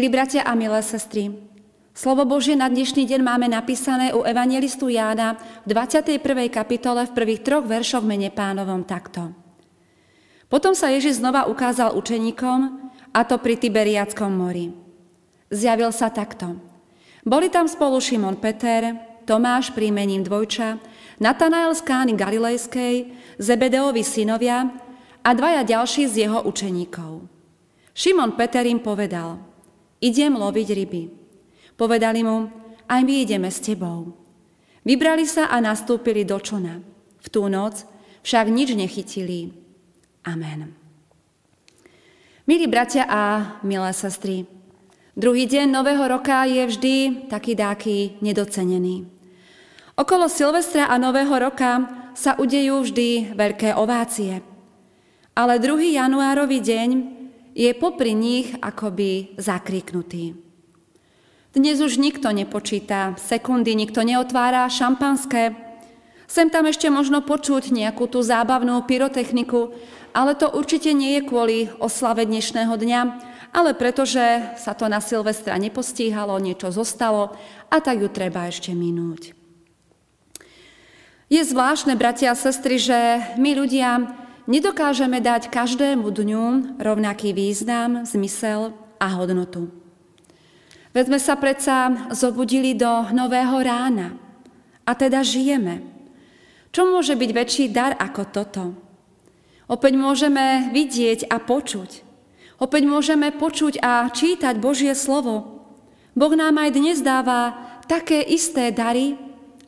Milí bratia a milé sestry, slovo Božie na dnešný deň máme napísané u evangelistu Jána v 21. kapitole v prvých troch veršoch mene pánovom takto. Potom sa Ježiš znova ukázal učeníkom, a to pri Tiberiackom mori. Zjavil sa takto. Boli tam spolu Šimon Peter, Tomáš príjmením dvojča, Natanael z Kány Galilejskej, Zebedeovi synovia a dvaja ďalší z jeho učeníkov. Šimon Peter im povedal – idem loviť ryby. Povedali mu, aj my ideme s tebou. Vybrali sa a nastúpili do čona. V tú noc však nič nechytili. Amen. Milí bratia a milé sestry, druhý deň Nového roka je vždy taký dáky nedocenený. Okolo Silvestra a Nového roka sa udejú vždy veľké ovácie. Ale 2. januárový deň je popri nich akoby zakriknutý. Dnes už nikto nepočíta sekundy, nikto neotvára šampanské. Sem tam ešte možno počuť nejakú tú zábavnú pyrotechniku, ale to určite nie je kvôli oslave dnešného dňa, ale pretože sa to na Silvestra nepostíhalo, niečo zostalo a tak ju treba ešte minúť. Je zvláštne, bratia a sestry, že my ľudia Nedokážeme dať každému dňu rovnaký význam, zmysel a hodnotu. Veď sme sa predsa zobudili do nového rána a teda žijeme. Čo môže byť väčší dar ako toto? Opäť môžeme vidieť a počuť. Opäť môžeme počuť a čítať Božie slovo. Boh nám aj dnes dáva také isté dary,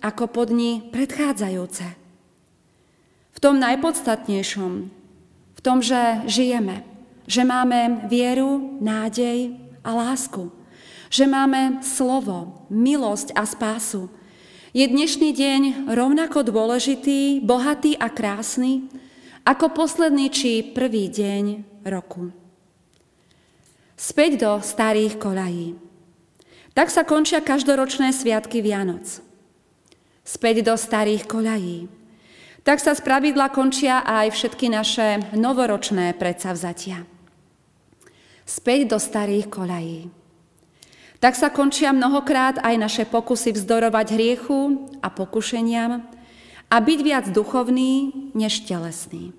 ako pod dni predchádzajúce tom najpodstatnejšom, v tom, že žijeme, že máme vieru, nádej a lásku, že máme slovo, milosť a spásu. Je dnešný deň rovnako dôležitý, bohatý a krásny, ako posledný či prvý deň roku. Späť do starých kolají. Tak sa končia každoročné sviatky Vianoc. Späť do starých kolají. Tak sa spravidla končia aj všetky naše novoročné predsavzatia. Späť do starých kolají. Tak sa končia mnohokrát aj naše pokusy vzdorovať hriechu a pokušeniam a byť viac duchovný než telesný.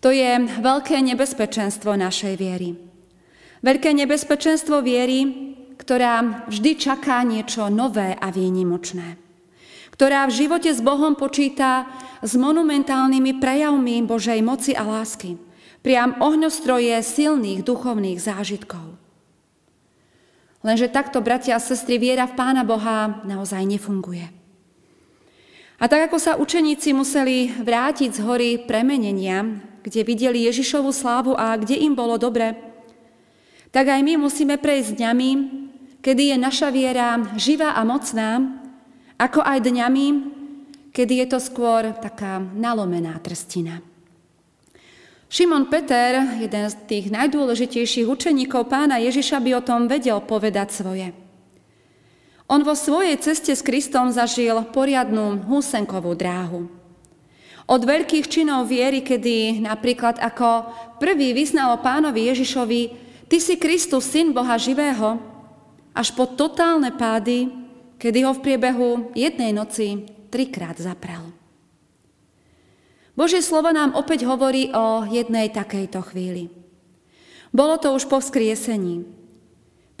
To je veľké nebezpečenstvo našej viery. Veľké nebezpečenstvo viery, ktorá vždy čaká niečo nové a výnimočné ktorá v živote s Bohom počíta s monumentálnymi prejavmi Božej moci a lásky. Priam ohňostroje silných duchovných zážitkov. Lenže takto, bratia a sestry, viera v Pána Boha naozaj nefunguje. A tak ako sa učeníci museli vrátiť z hory premenenia, kde videli Ježišovu slávu a kde im bolo dobre, tak aj my musíme prejsť dňami, kedy je naša viera živá a mocná ako aj dňami, kedy je to skôr taká nalomená trstina. Šimon Peter, jeden z tých najdôležitejších učeníkov pána Ježiša, by o tom vedel povedať svoje. On vo svojej ceste s Kristom zažil poriadnú húsenkovú dráhu. Od veľkých činov viery, kedy napríklad ako prvý vyznalo pánovi Ježišovi, Ty si Kristus, syn Boha živého, až po totálne pády, kedy ho v priebehu jednej noci trikrát zaprel. Božie slovo nám opäť hovorí o jednej takejto chvíli. Bolo to už po vzkriesení.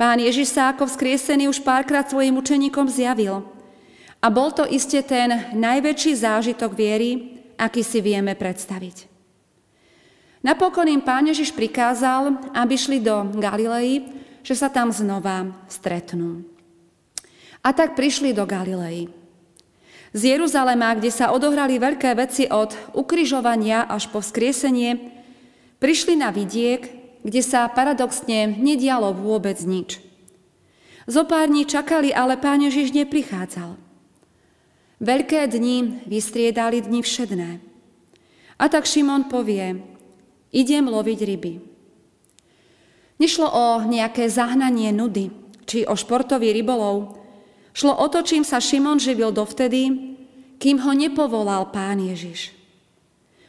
Pán Ježiš sa ako vzkriesený už párkrát svojim učeníkom zjavil. A bol to iste ten najväčší zážitok viery, aký si vieme predstaviť. Napokon im pán Ježiš prikázal, aby šli do Galilei, že sa tam znova stretnú. A tak prišli do Galilei. Z Jeruzalema, kde sa odohrali veľké veci od ukryžovania až po vzkriesenie, prišli na vidiek, kde sa paradoxne nedialo vôbec nič. Zopárni čakali, ale pán Ježiš neprichádzal. Veľké dni vystriedali dni všedné. A tak Šimon povie, idem loviť ryby. Nešlo o nejaké zahnanie nudy, či o športový rybolov, Šlo o to, čím sa Šimon živil dovtedy, kým ho nepovolal pán Ježiš.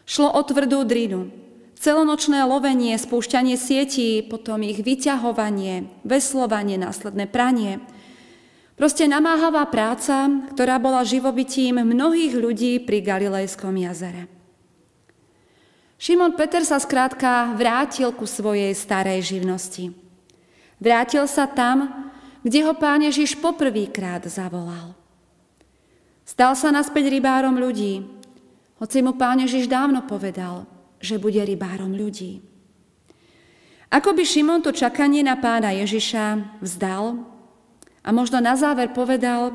Šlo o tvrdú drinu, Celonočné lovenie, spúšťanie sietí, potom ich vyťahovanie, veslovanie, následné pranie. Proste namáhavá práca, ktorá bola živobytím mnohých ľudí pri Galilejskom jazere. Šimon Peter sa skrátka vrátil ku svojej starej živnosti. Vrátil sa tam, kde ho pán Ježiš poprvýkrát zavolal. Stal sa naspäť rybárom ľudí, hoci mu pán Ježiš dávno povedal – že bude rybárom ľudí. Ako by Šimon to čakanie na pána Ježiša vzdal a možno na záver povedal,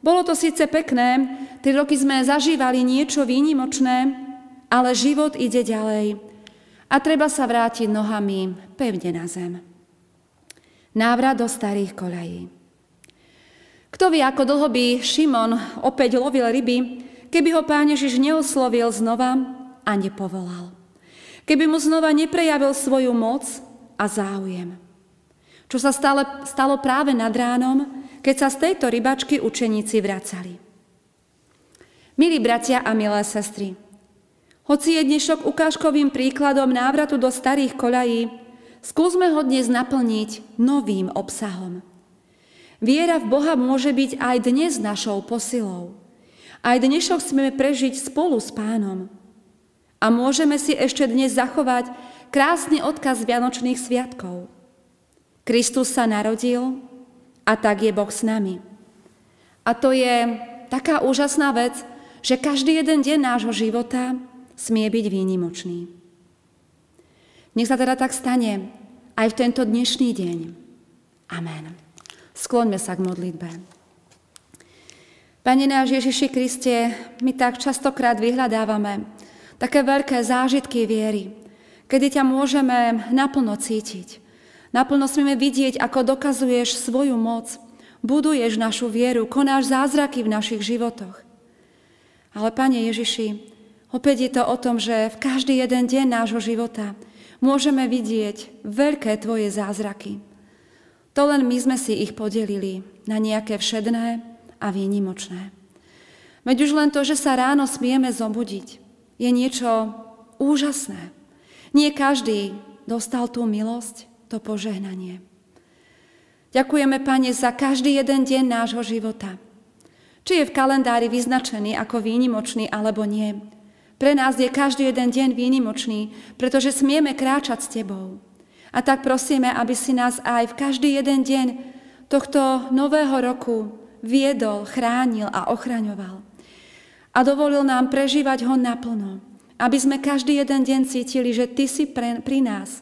bolo to síce pekné, tri roky sme zažívali niečo výnimočné, ale život ide ďalej a treba sa vrátiť nohami pevne na zem. Návrat do starých koľají. Kto vie, ako dlho by Šimon opäť lovil ryby, keby ho pán Ježiš neoslovil znova a nepovolal. Keby mu znova neprejavil svoju moc a záujem. Čo sa stále, stalo práve nad ránom, keď sa z tejto rybačky učeníci vracali. Milí bratia a milé sestry, hoci je dnešok ukážkovým príkladom návratu do starých koľají, skúsme ho dnes naplniť novým obsahom. Viera v Boha môže byť aj dnes našou posilou. Aj dnešok smieme prežiť spolu s pánom. A môžeme si ešte dnes zachovať krásny odkaz Vianočných sviatkov. Kristus sa narodil a tak je Boh s nami. A to je taká úžasná vec, že každý jeden deň nášho života smie byť výnimočný. Nech sa teda tak stane aj v tento dnešný deň. Amen. Skloňme sa k modlitbe. Pane náš Ježiši Kriste, my tak častokrát vyhľadávame také veľké zážitky viery, kedy ťa môžeme naplno cítiť. Naplno smieme vidieť, ako dokazuješ svoju moc, buduješ našu vieru, konáš zázraky v našich životoch. Ale, Pane Ježiši, opäť je to o tom, že v každý jeden deň nášho života môžeme vidieť veľké Tvoje zázraky. To len my sme si ich podelili na nejaké všedné a výnimočné. Veď už len to, že sa ráno smieme zobudiť, je niečo úžasné. Nie každý dostal tú milosť, to požehnanie. Ďakujeme, Pane, za každý jeden deň nášho života. Či je v kalendári vyznačený ako výnimočný alebo nie. Pre nás je každý jeden deň výnimočný, pretože smieme kráčať s Tebou. A tak prosíme, aby si nás aj v každý jeden deň tohto nového roku viedol, chránil a ochraňoval a dovolil nám prežívať ho naplno, aby sme každý jeden deň cítili, že Ty si pre, pri nás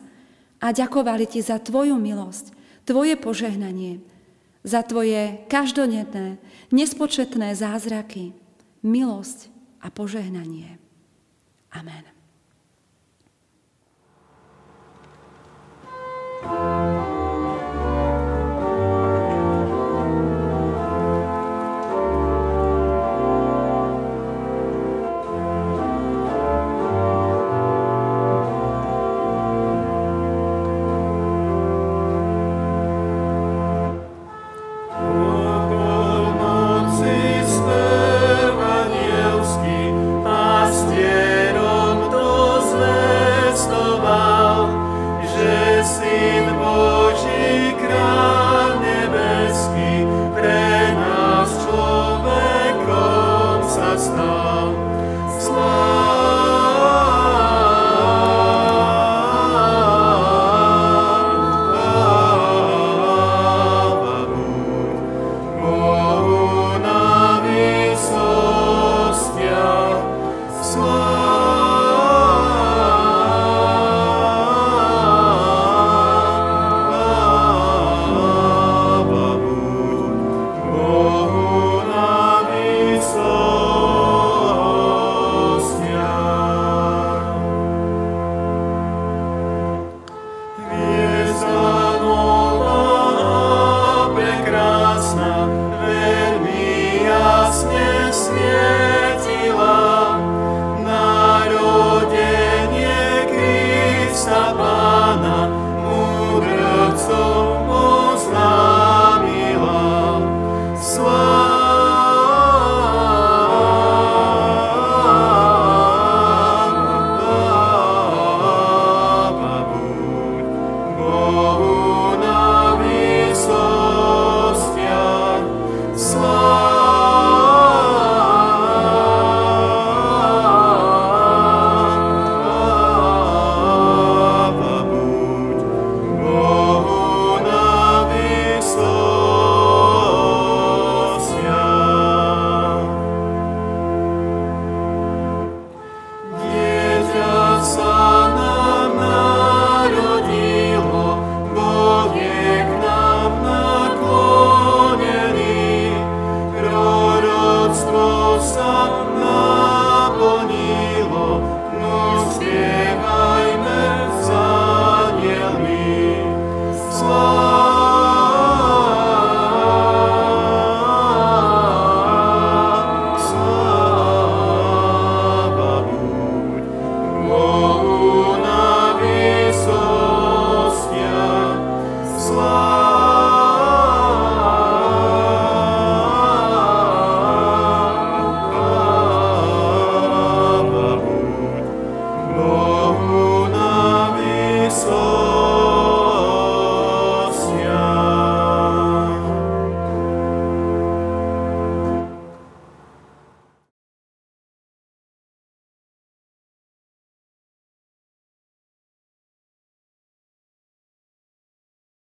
a ďakovali Ti za Tvoju milosť, Tvoje požehnanie, za Tvoje každodenné, nespočetné zázraky, milosť a požehnanie. Amen. Sabbath.